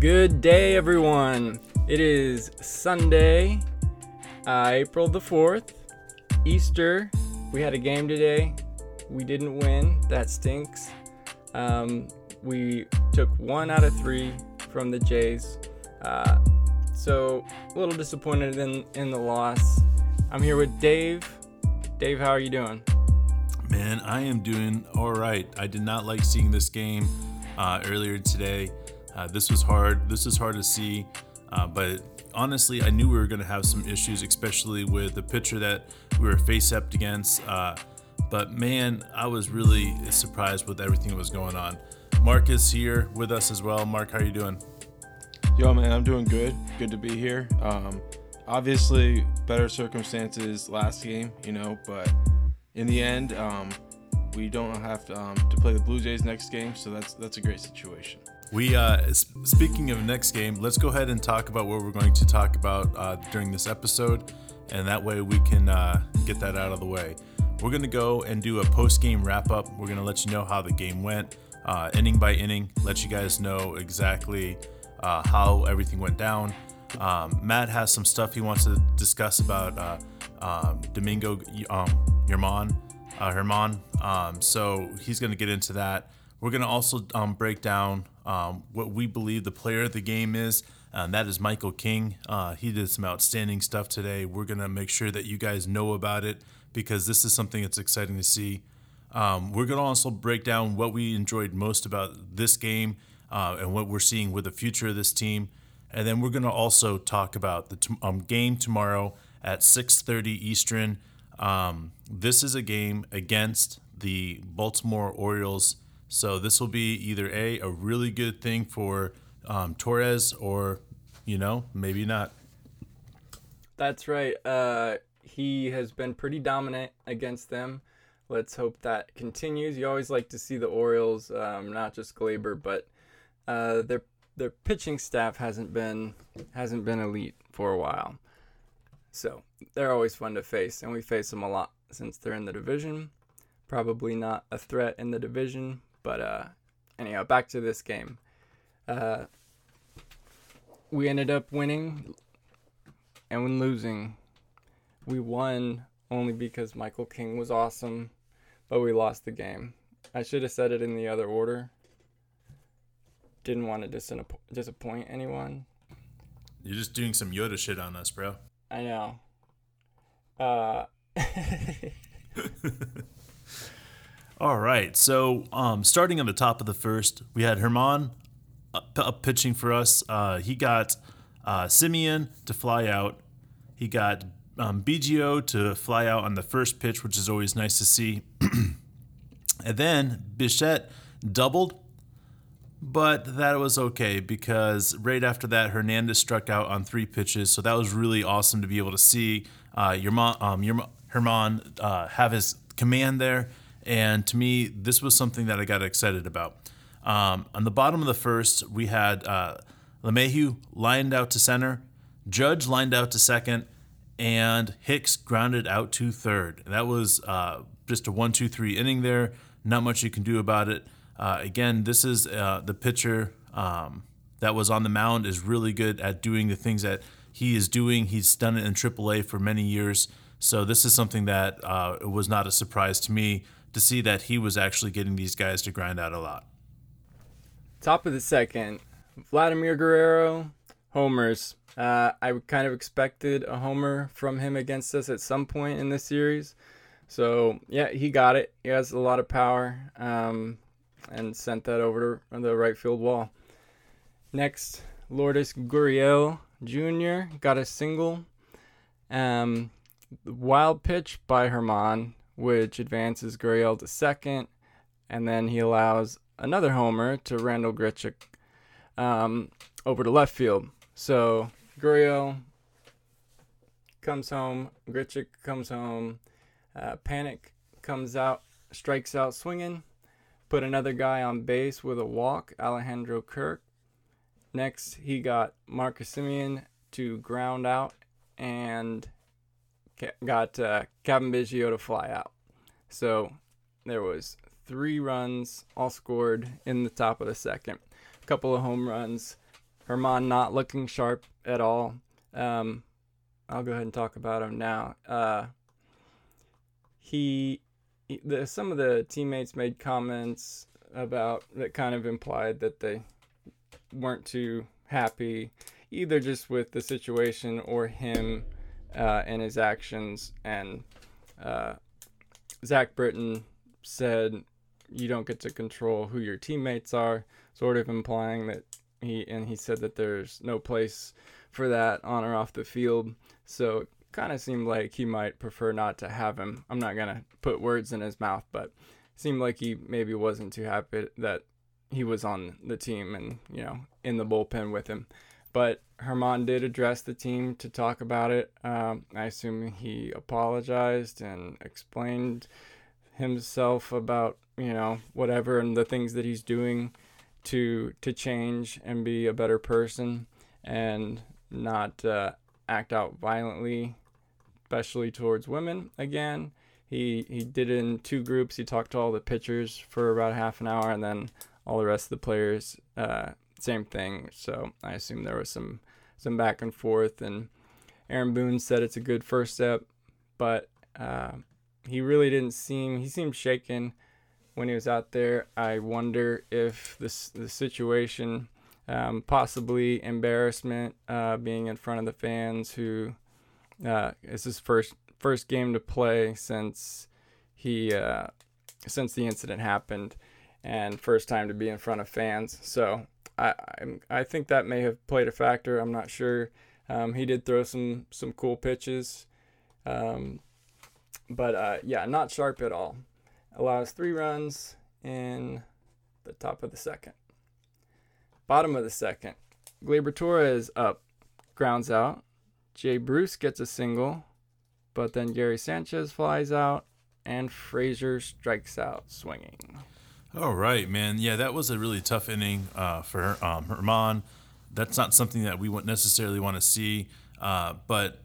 Good day, everyone. It is Sunday, uh, April the 4th, Easter. We had a game today. We didn't win. That stinks. Um, we took one out of three from the Jays. Uh, so, a little disappointed in, in the loss. I'm here with Dave. Dave, how are you doing? Man, I am doing all right. I did not like seeing this game uh, earlier today. Uh, this was hard. This is hard to see, uh, but honestly, I knew we were going to have some issues, especially with the pitcher that we were face up against. Uh, but man, I was really surprised with everything that was going on. Mark is here with us as well. Mark, how are you doing? Yo, man, I'm doing good. Good to be here. Um, obviously, better circumstances last game, you know, but in the end, um, we don't have to, um, to play the Blue Jays next game, so that's that's a great situation. We, uh, speaking of next game, let's go ahead and talk about what we're going to talk about uh, during this episode, and that way we can uh, get that out of the way. We're to go and do a post game wrap up. We're to let you know how the game went, uh, inning by inning, let you guys know exactly uh, how everything went down. Um, Matt has some stuff he wants to discuss about uh, um, Domingo um, German. Herman. Um, so he's going to get into that. We're going to also um, break down um, what we believe the player of the game is. And that is Michael King. Uh, he did some outstanding stuff today. We're going to make sure that you guys know about it because this is something that's exciting to see. Um, we're going to also break down what we enjoyed most about this game uh, and what we're seeing with the future of this team. And then we're going to also talk about the t- um, game tomorrow at 6:30 Eastern. Um, this is a game against the Baltimore Orioles. So this will be either a a really good thing for um, Torres or you know maybe not. That's right. Uh, he has been pretty dominant against them. Let's hope that continues. You always like to see the Orioles, um, not just Gleyber, but uh, their their pitching staff hasn't been hasn't been elite for a while. So they're always fun to face, and we face them a lot since they're in the division. Probably not a threat in the division, but uh, anyhow, back to this game. Uh, we ended up winning and when losing. We won only because Michael King was awesome, but we lost the game. I should have said it in the other order. Didn't want to disappoint anyone. You're just doing some Yoda shit on us, bro. I know. Uh All right. So, um, starting on the top of the first, we had Germán up, up pitching for us. Uh, he got uh, Semien to fly out. He got um, Biggio to fly out on the first pitch, which is always nice to see. and then Bichette doubled, but that was okay because right after that, Hernandez struck out on three pitches. So that was really awesome to be able to see uh, your mom, um, your Germán uh, have his command there and to me, this was something that I got excited about. Um, on the bottom of the first, we had uh, LeMahieu lined out to center, Judge lined out to second, and Hicks grounded out to third. That was uh, just a one, two, three inning there. Not much you can do about it. Uh, again, this is uh, the pitcher um, that was on the mound is really good at doing the things that he is doing. He's done it in AAA for many years. So this is something that uh, was not a surprise to me to see that he was actually getting these guys to grind out a lot. Top of the second, Vladimir Guerrero, homers. Uh, I kind of expected a homer from him against us at some point in this series. So, yeah, he got it. He has a lot of power um, and sent that over to the right field wall. Next, Lourdes Gurriel Jr. got a single. Um, wild pitch by Germán which advances Gurriel to second, and then he allows another homer to Randall Grichuk um, over to left field. So Gurriel comes home, Grichuk comes home, uh, Panik comes out, strikes out swinging, put another guy on base with a walk, Alejandro Kirk. Next, he got Marcus Semien to ground out and got uh, Cavan Biggio to fly out. So there was three runs all scored in the top of the second. A couple of home runs. Germán not looking sharp at all. Um, I'll go ahead and talk about him now. Uh, he, he the, some of the teammates made comments about that kind of implied that they weren't too happy either just with the situation or him uh, and his actions. And uh, Zach Britton said, "You don't get to control who your teammates are," sort of implying that he and he said that there's no place for that on or off the field. So it kind of seemed like he might prefer not to have him. I'm not gonna put words in his mouth, but seemed like he maybe wasn't too happy that he was on the team and you know in the bullpen with him. But Germán did address the team to talk about it. Um, I assume he apologized and explained himself about you know whatever and the things that he's doing to to change and be a better person and not uh, act out violently, especially towards women. Again, he he did it in two groups. He talked to all the pitchers for about half an hour, and then all the rest of the players. Uh, same thing. So I assume there was some some back and forth. And Aaron Boone said it's a good first step, but uh, he really didn't seem. He seemed shaken when he was out there. I wonder if this the situation, um, possibly embarrassment, uh, being in front of the fans who uh, it's his first first game to play since he uh, since the incident happened and first time to be in front of fans. So I, I, I think that may have played a factor. I'm not sure. Um, he did throw some some cool pitches, um, but uh, yeah, not sharp at all. Allows three runs in the top of the second. Bottom of the second, Gleyber Torres up, grounds out. Jay Bruce gets a single, but then Gary Sanchez flies out, and Frazier strikes out swinging. All right, man. Yeah, that was a really tough inning uh, for um, Germán. That's not something that we wouldn't necessarily want to see, uh, but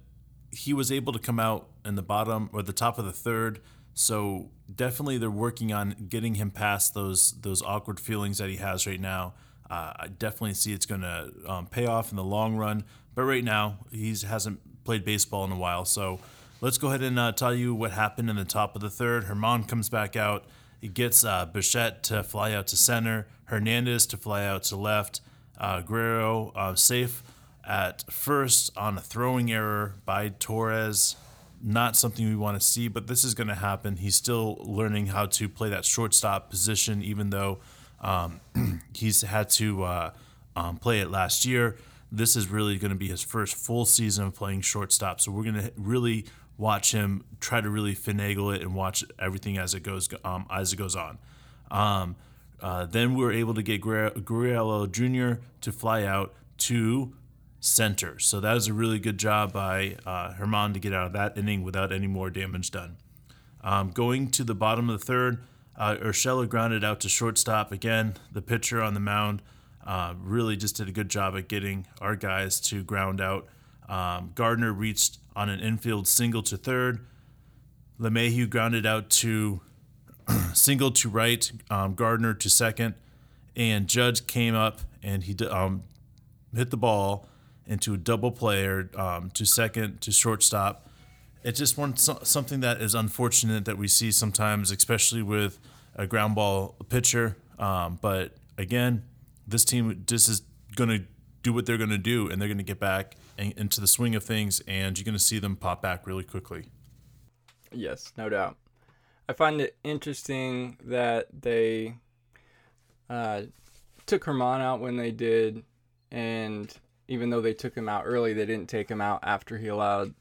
he was able to come out in the bottom or the top of the third. So definitely, they're working on getting him past those those awkward feelings that he has right now. Uh, I definitely see it's going to um, pay off in the long run. But right now, he hasn't played baseball in a while. So let's go ahead and uh, tell you what happened in the top of the third. Germán comes back out. Gets uh, Bichette to fly out to center, Hernandez to fly out to left, uh, Guerrero uh, safe at first on a throwing error by Torres. Not something we want to see, but this is going to happen. He's still learning how to play that shortstop position, even though um, he's had to uh, um, play it last year. This is really going to be his first full season of playing shortstop. So we're going to really watch him try to really finagle it and watch everything as it goes um, as it goes on. Um, uh, then we were able to get Gurriel Jr. to fly out to center. So that was a really good job by uh, Germán to get out of that inning without any more damage done. Um, going to the bottom of the third, uh, Urshela grounded out to shortstop. Again, the pitcher on the mound uh, really just did a good job at getting our guys to ground out. Um, Gardner reached on an infield single to third. LeMahieu grounded out to single to right, um, Gardner to second, and Judge came up and he um, hit the ball into a double player um, to second to shortstop. It's just one something that is unfortunate that we see sometimes, especially with a ground ball pitcher. Um, but again, this team just is going to do what they're going to do, and they're going to get back into the swing of things, and you're going to see them pop back really quickly. Yes, no doubt. I find it interesting that they uh, took Germán out when they did, and even though they took him out early, they didn't take him out after he allowed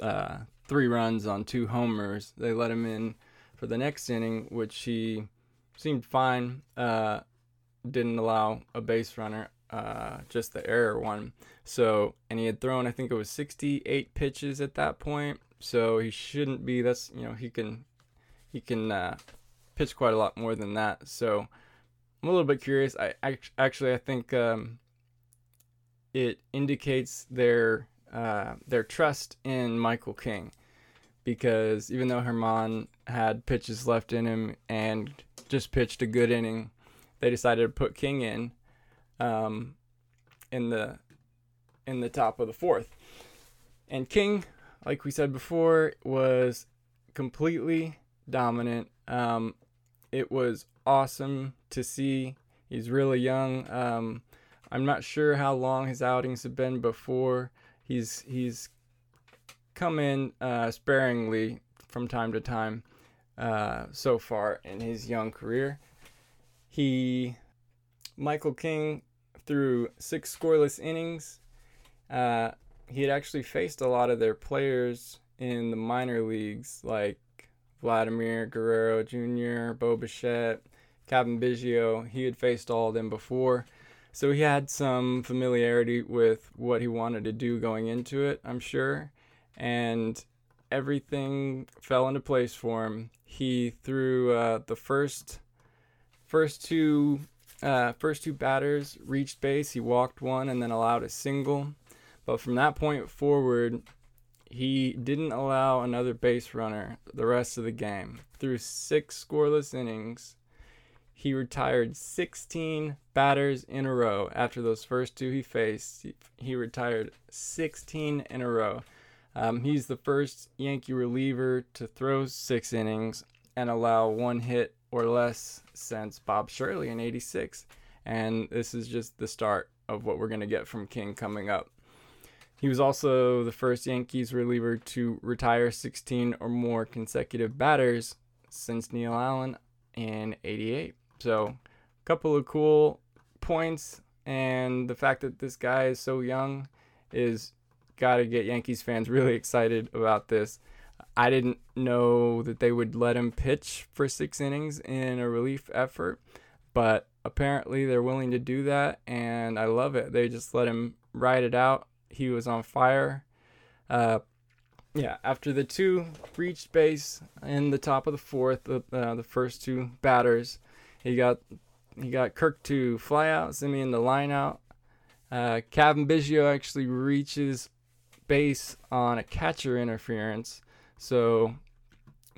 uh, three runs on two homers. They let him in for the next inning, which he seemed fine. Uh, didn't allow a base runner uh, just the error one. So, and he had thrown, I think it was 68 pitches at that point. So he shouldn't be. That's you know he can he can uh, pitch quite a lot more than that. So I'm a little bit curious. I, actually I think um, it indicates their uh, their trust in Michael King because even though Germán had pitches left in him and just pitched a good inning, they decided to put King in um, in the in the top of the fourth. And King, like we said before, was completely dominant. Um, it was awesome to see. He's really young. Um, I'm not sure how long his outings have been before. He's he's come in uh, sparingly from time to time uh, so far in his young career. He Michael King threw six scoreless innings. Uh, he had actually faced a lot of their players in the minor leagues, like Vladimir Guerrero Jr., Bo Bichette, Cavan Biggio. He had faced all of them before. So he had some familiarity with what he wanted to do going into it, I'm sure. And everything fell into place for him. He threw uh, the first first two uh, first two batters reached base. He walked one and then allowed a single. But from that point forward, he didn't allow another base runner the rest of the game. Through six scoreless innings, he retired 16 batters in a row after those first two he faced. He, retired 16 in a row. Um, he's the first Yankee reliever to throw six innings and allow one hit or less since Bob Shirley in 86. And this is just the start of what we're going to get from King coming up. He was also the first Yankees reliever to retire 16 or more consecutive batters since Neil Allen in 88. So, a couple of cool points, and the fact that this guy is so young is got to get Yankees fans really excited about this. I didn't know that they would let him pitch for six innings in a relief effort, but apparently they're willing to do that, and I love it. They just let him ride it out he was on fire. Uh, yeah, after the two reached base in the top of the fourth, uh, the first two batters, he got he got Kirk to fly out, Semien the line out. Uh, Cavan Biggio actually reaches base on a catcher interference, so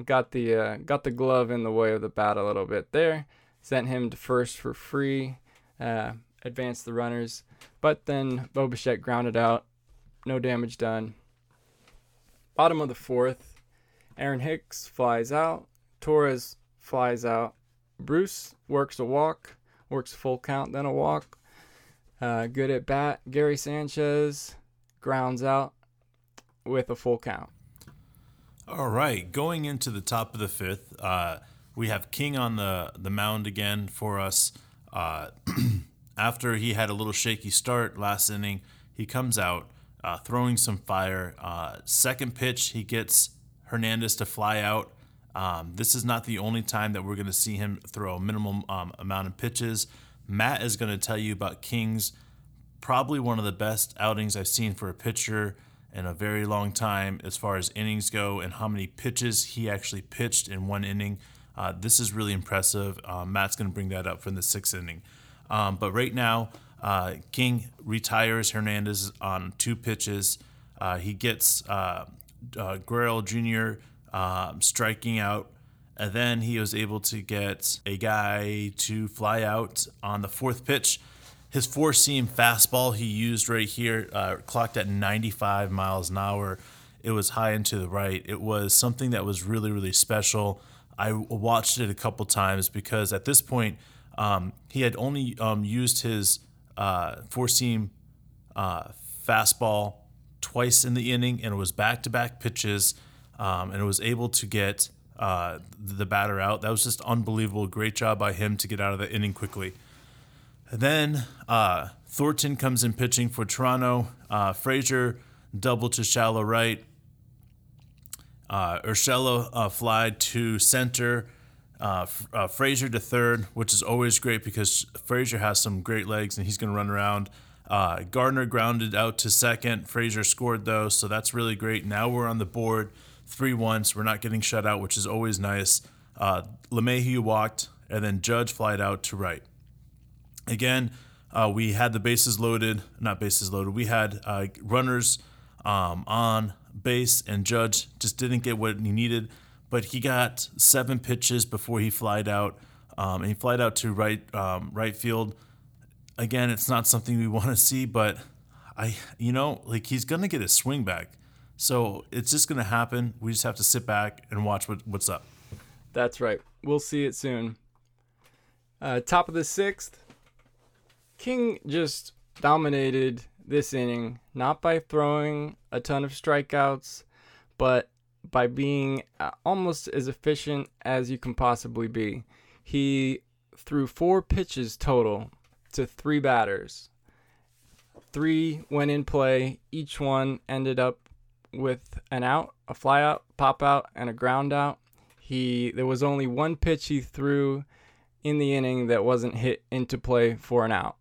got the uh, got the glove in the way of the bat a little bit there. Sent him to first for free. Uh, advanced the runners, but then Bo Bichette grounded out no damage done. Bottom of the fourth, Aaron Hicks flies out. Torres flies out. Bruce works a walk, works a full count, then a walk. Uh, good at bat. Gary Sanchez grounds out with a full count. All right, going into the top of the fifth, uh, we have King on the the mound again for us. Uh, after he had a little shaky start last inning, he comes out uh, throwing some fire. Uh, second pitch, he gets Hernandez to fly out. Um, this is not the only time that we're going to see him throw a minimum um, amount of pitches. Matt is going to tell you about King's probably one of the best outings I've seen for a pitcher in a very long time as far as innings go and how many pitches he actually pitched in one inning. Uh, this is really impressive. Uh, Matt's going to bring that up from the sixth inning. Um, but right now, uh, King retires Hernandez on two pitches. Uh, he gets uh, uh Guerrero Jr. Um, striking out, and then he was able to get a guy to fly out on the fourth pitch. His four seam fastball he used right here uh, clocked at 95 miles an hour. It was high and to the right. It was something that was really, really special. I watched it a couple times because at this point, um, he had only um, used his uh, four seam uh, fastball twice in the inning, and it was back to back pitches, um, and it was able to get uh, the batter out. That was just unbelievable. Great job by him to get out of the inning quickly. Then uh, Thornton comes in pitching for Toronto. Uh, Frazier double to shallow right. Uh, Urshela uh, fly to center. Uh, uh, Frazier to third, which is always great because Frazier has some great legs and he's going to run around. Uh, Gardner grounded out to second. Frazier scored though, so that's really great. Now we're on the board, three ones. We're not getting shut out, which is always nice. Uh, LeMahieu walked, and then Judge flied out to right. Again, uh, we had the bases loaded, not bases loaded. We had uh, runners um, on base, and Judge just didn't get what he needed but he got seven pitches before he flied out. Um, and he flied out to right um, right field. again, it's not something we want to see, but I, you know, like he's gonna get his swing back, so it's just gonna happen. We just have to sit back and watch what, what's up. That's right. We'll see it soon. Uh, top of the sixth, King just dominated this inning, not by throwing a ton of strikeouts, but by being uh, almost as efficient as you can possibly be. He threw four pitches total to three batters. Three went in play. Each one ended up with an out, a fly out, pop out, and a ground out. He there was only one pitch he threw in the inning that wasn't hit into play for an out.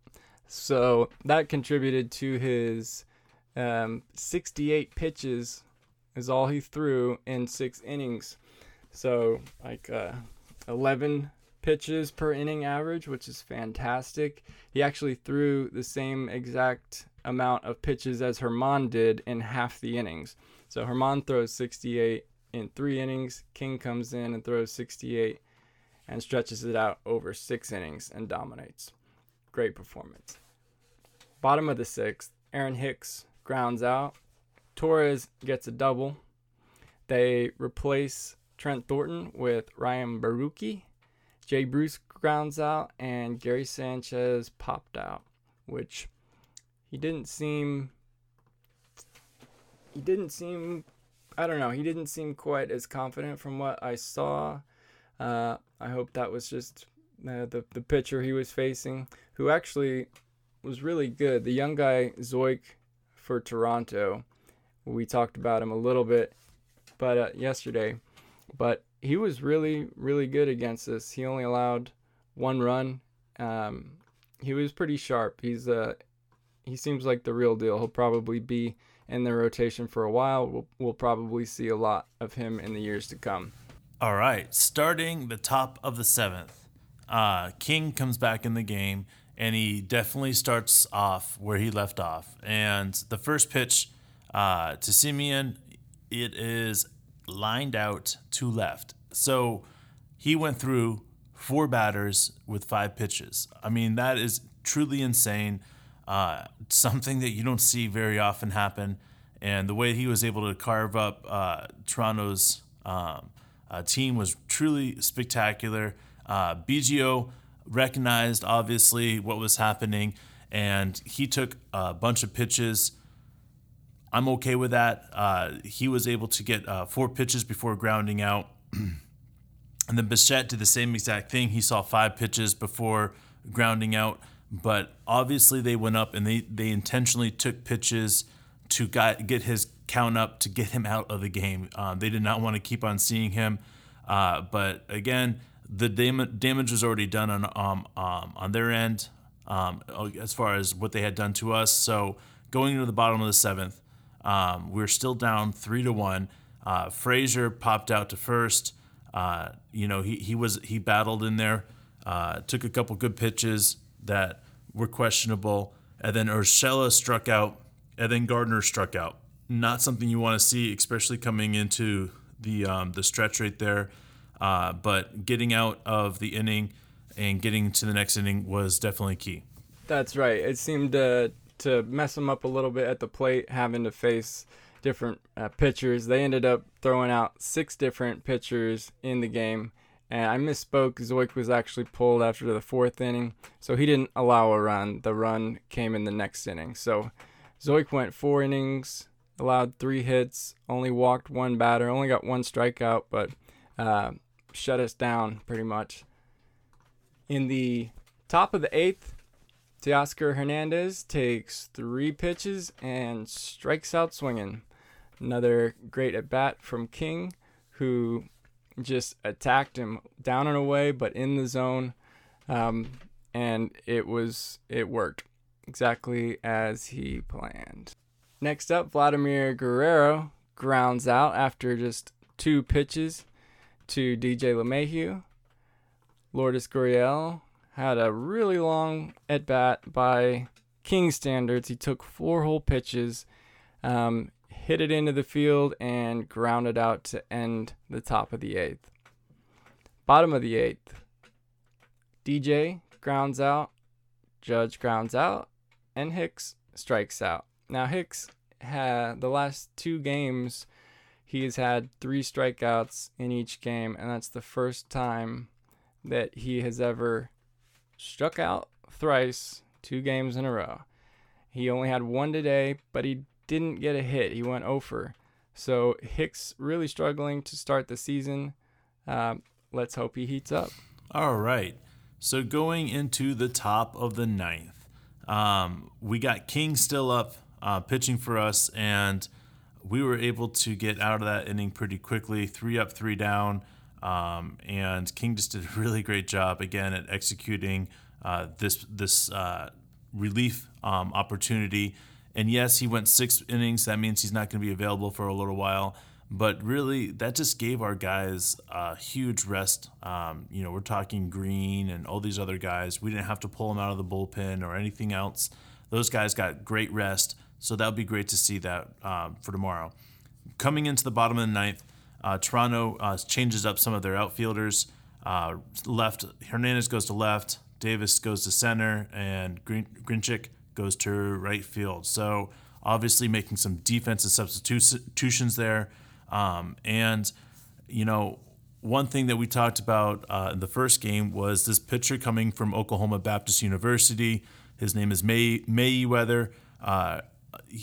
So that contributed to his um, 68 pitches is all he threw in six innings. So like uh, 11 pitches per inning average, which is fantastic. He actually threw the same exact amount of pitches as Germán did in half the innings. So Germán throws 68 in three innings. King comes in and throws 68 and stretches it out over six innings and dominates. Great performance. Bottom of the sixth, Aaron Hicks grounds out. Torres gets a double. They replace Trent Thornton with Ryan Borucki. Jay Bruce grounds out, and Gary Sanchez popped out, which he didn't seem. He didn't seem. I don't know. He didn't seem quite as confident from what I saw. Uh, I hope that was just uh, the the pitcher he was facing, who actually was really good. The young guy Zeuch for Toronto. We talked about him a little bit, but uh, yesterday, but he was really really good against us. He only allowed one run. Um, he was pretty sharp. He's uh he seems like the real deal. He'll probably be in the rotation for a while. We'll, we'll probably see a lot of him in the years to come. All right, starting the top of the seventh, uh, King comes back in the game, and he definitely starts off where he left off. And the first pitch uh, to Semien, it is lined out to left. So he went through four batters with five pitches. I mean, that is truly insane. Uh, something that you don't see very often happen. And the way he was able to carve up uh, Toronto's um, uh, team was truly spectacular. Uh, Biggio recognized, obviously, what was happening, and he took a bunch of pitches. I'm okay with that. Uh, he was able to get uh, four pitches before grounding out. and then Bichette did the same exact thing. He saw five pitches before grounding out but obviously they went up and they, they intentionally took pitches to get his count up to get him out of the game. Um, they did not want to keep on seeing him. Uh, but again, the dam- damage was already done on um, um, on their end um, as far as what they had done to us. So going into the bottom of the seventh, um, we are still down three to one. Uh, Frazier popped out to first. Uh, you know he he was he battled in there, uh, took a couple good pitches that were questionable, and then Urshela struck out, and then Gardner struck out. Not something you want to see, especially coming into the um, the stretch right there. Uh, but getting out of the inning and getting to the next inning was definitely key. That's right. It seemed to to mess them up a little bit at the plate, having to face different uh, pitchers. They ended up throwing out six different pitchers in the game and I misspoke. Zeuch was actually pulled after the fourth inning, so he didn't allow a run. The run came in the next inning. So Zeuch went four innings, allowed three hits, only walked one batter, only got one strikeout, but uh, shut us down pretty much. In the top of the eighth, Teoscar Hernandez takes three pitches and strikes out swinging. Another great at bat from King, who just attacked him down and away, but in the zone. Um, and it was it worked exactly as he planned. Next up, Vladimir Guerrero grounds out after just two pitches to DJ LeMahieu. Lourdes Gurriel had a really long at bat by King standards. He took four whole pitches. Um, hit it into the field, and grounded out to end the top of the eighth. Bottom of the eighth, DJ grounds out. Judge grounds out, and Hicks strikes out. Now Hicks had the last two games he has had three strikeouts in each game, and that's the first time that he has ever struck out thrice, two games in a row. He only had one today, but he didn't get a hit. He went over. So Hicks really struggling to start the season. Um, let's hope he heats up. All right. So going into the top of the ninth, um, we got King still up uh, pitching for us, and we were able to get out of that inning pretty quickly, three up, three down. Um, and King just did a really great job again at executing uh, this this uh, relief um, opportunity. And yes, he went six innings. That means he's not going to be available for a little while. But really, that just gave our guys a huge rest. Um, you know, we're talking Green and all these other guys. We didn't have to pull them out of the bullpen or anything else. Those guys got great rest. So that would be great to see that um, for tomorrow. Coming into the bottom of the ninth, uh, Toronto uh, changes up some of their outfielders. Uh, left, Hernandez goes to left, Davis goes to center, and Grin- Grinchik goes to right field. So obviously making some defensive substitutions there. Um, and, you know, one thing that we talked about uh, in the first game was this pitcher coming from Oklahoma Baptist University. His name is May Mayweather.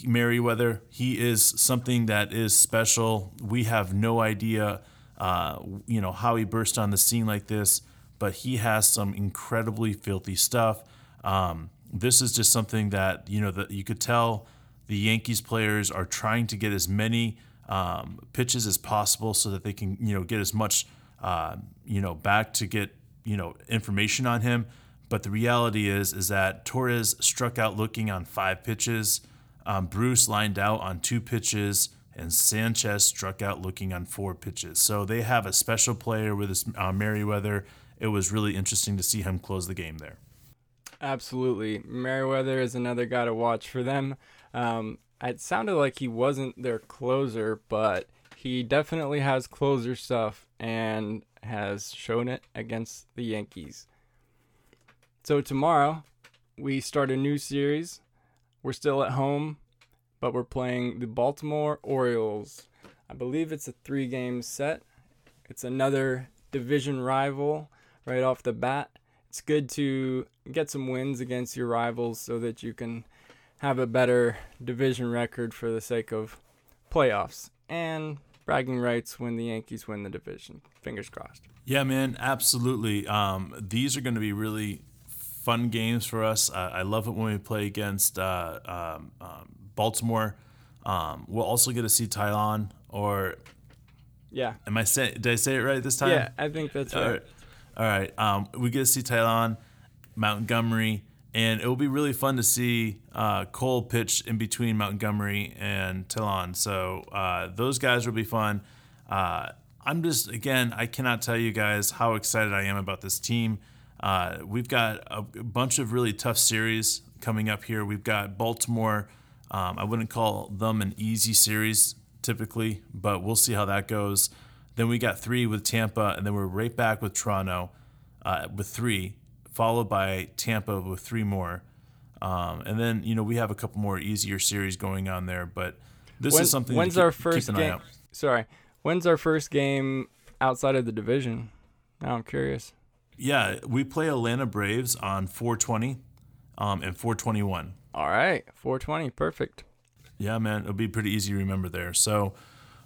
Merryweather. He is something that is special. We have no idea, uh, you know, how he burst on the scene like this, but he has some incredibly filthy stuff. Um, this is just something that you know that you could tell the Yankees players are trying to get as many um, pitches as possible so that they can you know get as much uh, you know back to get you know information on him. But the reality is is that Torres struck out looking on five pitches. Um, Bruce lined out on two pitches, and Sanchez struck out looking on four pitches. So they have a special player with this uh, Merryweather. It was really interesting to see him close the game there. Absolutely. Merryweather is another guy to watch for them. Um, it sounded like he wasn't their closer, but he definitely has closer stuff and has shown it against the Yankees. So tomorrow, we start a new series we're still at home, but we're playing the Baltimore Orioles. I believe it's a three game set. It's another division rival right off the bat. It's good to get some wins against your rivals so that you can have a better division record for the sake of playoffs and bragging rights when the Yankees win the division. Fingers crossed. Yeah, man, absolutely. Um, these are going to be really fun games for us. Uh, I love it when we play against uh, um, um, Baltimore. Um, we'll also get to see Taillon or yeah. Am I say did I say it right this time? Yeah, I think that's right. All right. All right. Um, we get to see Taillon, Montgomery, and it will be really fun to see uh, Cole pitch in between Montgomery and Taillon. So uh, those guys will be fun. Uh, I'm just again, I cannot tell you guys how excited I am about this team. Uh, we've got a, bunch of really tough series coming up here. We've got Baltimore. Um, I wouldn't call them an easy series typically, but we'll see how that goes. Then we got three with Tampa, and then we're right back with Toronto uh, with three, followed by Tampa with three more. Um, and then you know we have a couple more easier series going on there, but this when, is something. When's keep, our first game? Sorry, when's our first game outside of the division? Now I'm curious. Yeah, we play Atlanta Braves on 420 um, and 421. All right, 420, perfect. Yeah, man, it'll be pretty easy to remember there. So,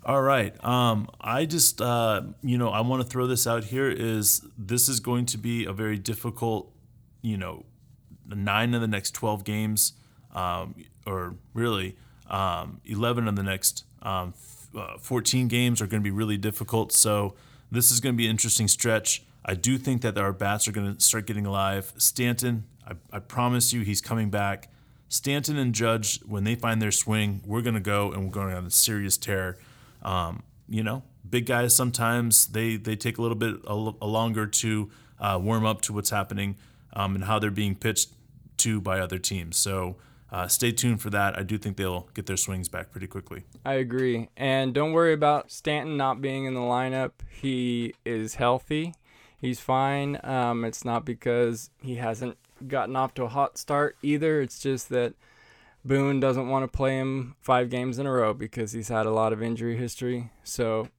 all right, um, I just uh, you know I want to throw this out here is this is going to be a very difficult, you know, nine of the next 12 games, um, or really um, 11 of the next um, uh, 14 games are going to be really difficult. So this is going to be an interesting stretch. I do think that our bats are going to start getting alive. Stanton, I, I promise you, he's coming back. Stanton and Judge, when they find their swing, we're going to go and we're going on a serious tear. Um, you know, big guys sometimes they they take a little bit a, a longer to uh, warm up to what's happening um, and how they're being pitched to by other teams. So uh, stay tuned for that. I do think they'll get their swings back pretty quickly. I agree, and don't worry about Stanton not being in the lineup. He is healthy he's fine. Um, it's not because he hasn't gotten off to a hot start either. It's just that Boone doesn't want to play him five games in a row because he's had a lot of injury history. So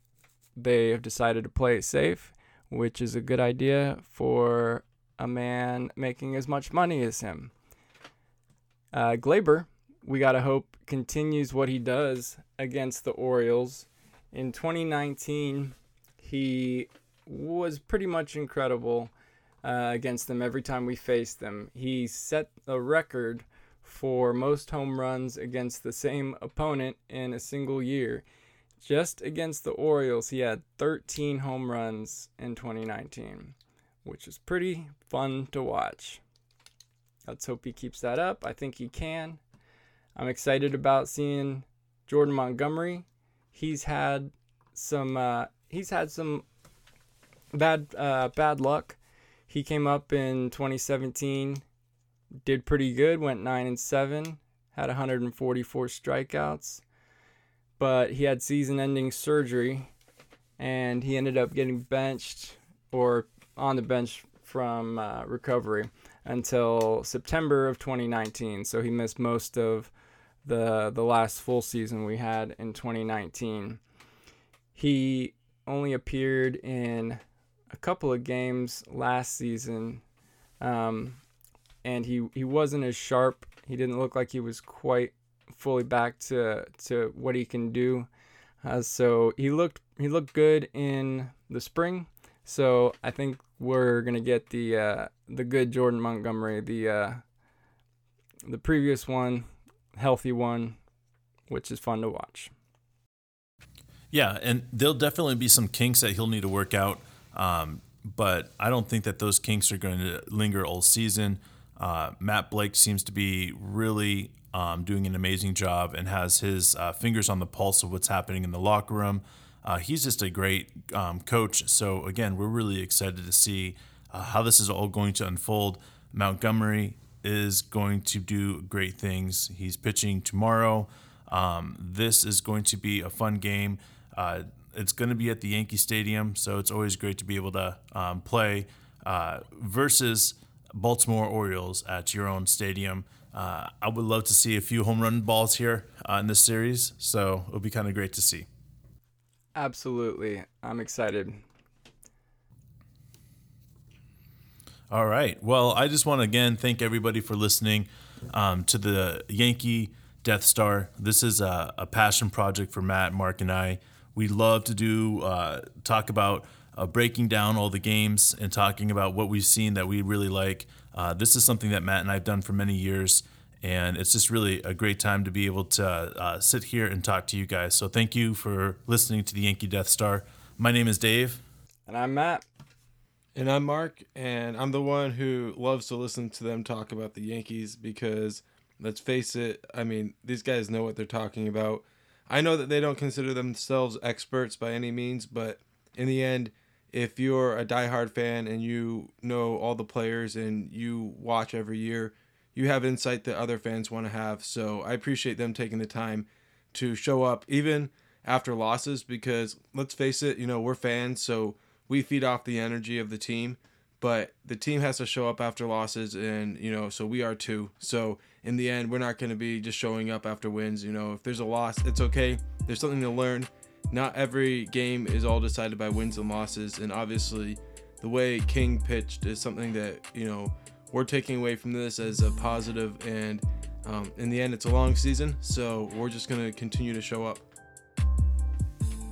they have decided to play it safe, which is a good idea for a man making as much money as him. Uh, Gleyber, we got to hope, continues what he does against the Orioles. In 2019, he was pretty much incredible uh, against them every time we faced them. He set a record for most home runs against the same opponent in a single year. Just against the Orioles, he had 13 home runs in 2019, which is pretty fun to watch. Let's hope he keeps that up. I think he can. I'm excited about seeing Jordan Montgomery. He's had some uh, he's had some bad uh, bad luck. He came up in 2017 did pretty good, went 9 and 7, had 144 strikeouts, but he had season-ending surgery and he ended up getting benched or on the bench from uh, recovery until September of 2019. So he missed most of the the last full season we had in 2019. He only appeared in a couple of games last season. Um, and he he wasn't as sharp. He didn't look like he was quite fully back to to what he can do. Uh, so he looked he looked good in the spring. So I think we're gonna get the uh, the good Jordan Montgomery, the uh, the previous one, healthy one, which is fun to watch. Yeah, and there'll definitely be some kinks that he'll need to work out. Um, but I don't think that those kinks are going to linger all season. Uh, Matt Blake seems to be really um, doing an amazing job and has his uh, fingers on the pulse of what's happening in the locker room. Uh, he's just a great um, coach. So, again, we're really excited to see uh, how this is all going to unfold. Montgomery is going to do great things. He's pitching tomorrow. Um, this is going to be a fun game. It's going to be at the Yankee Stadium, so it's always great to be able to um, play uh, versus Baltimore Orioles at your own stadium. Uh, I would love to see a few home run balls here uh, in this series, so it'll be kind of great to see. Absolutely. I'm excited. All right. Well, I just want to again thank everybody for listening um, to the Yankee Death Star. This is a, a, passion project for Matt, Mark, and I. We love to do uh, talk about uh, breaking down all the games and talking about what we've seen that we really like. Uh, this is something that Matt and I have done for many years, and it's just really a great time to be able to uh, sit here and talk to you guys. So thank you for listening to the Yankee Death Star. My name is Dave. And I'm Matt. And I'm Mark, and I'm the one who loves to listen to them talk about the Yankees because, let's face it, I mean, these guys know what they're talking about. I know that they don't consider themselves experts by any means, but in the end, if you're a diehard fan and you know all the players and you watch every year, you have insight that other fans want to have. So I appreciate them taking the time to show up even after losses because let's face it, you know, we're fans, so we feed off the energy of the team, but the team has to show up after losses and, you know, so we are too. So in the end, we're not going to be just showing up after wins, you know, if there's a loss, it's okay. There's something to learn not every game is all decided by wins and losses, and obviously, the way King pitched is something that you know we're taking away from this as a positive. And um, in the end, it's a long season, so we're just gonna continue to show up.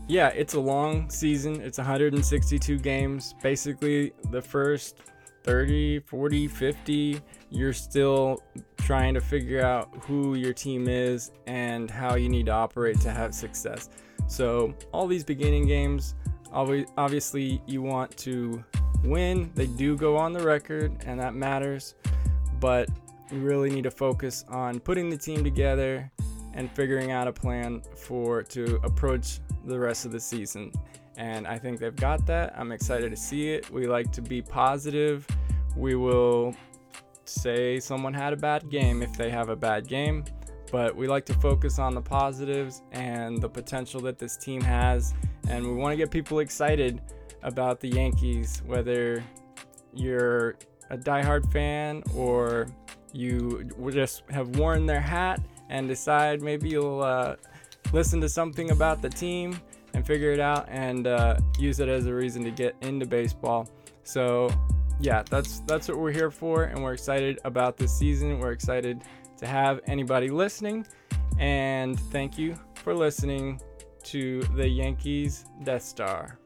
Yeah, it's a long season. It's 162 games. Basically, the first 30, 40, 50, you're still trying to figure out who your team is and how you need to operate to have success. So, all these beginning games, obviously, you want to win. They do go on the record, and that matters. But you really need to focus on putting the team together and figuring out a plan for to approach the rest of the season. And I think they've got that. I'm excited to see it. We like to be positive. We will say someone had a bad game if they have a bad game but we like to focus on the positives and the potential that this team has. And we want to get people excited about the Yankees, whether you're a diehard fan or you just have worn their hat and decide maybe you'll uh, listen to something about the team and figure it out and uh, use it as a reason to get into baseball. So, yeah, that's that's what we're here for, and we're excited about this season. We're excited to have anybody listening, and thank you for listening to the Yankees Death Star.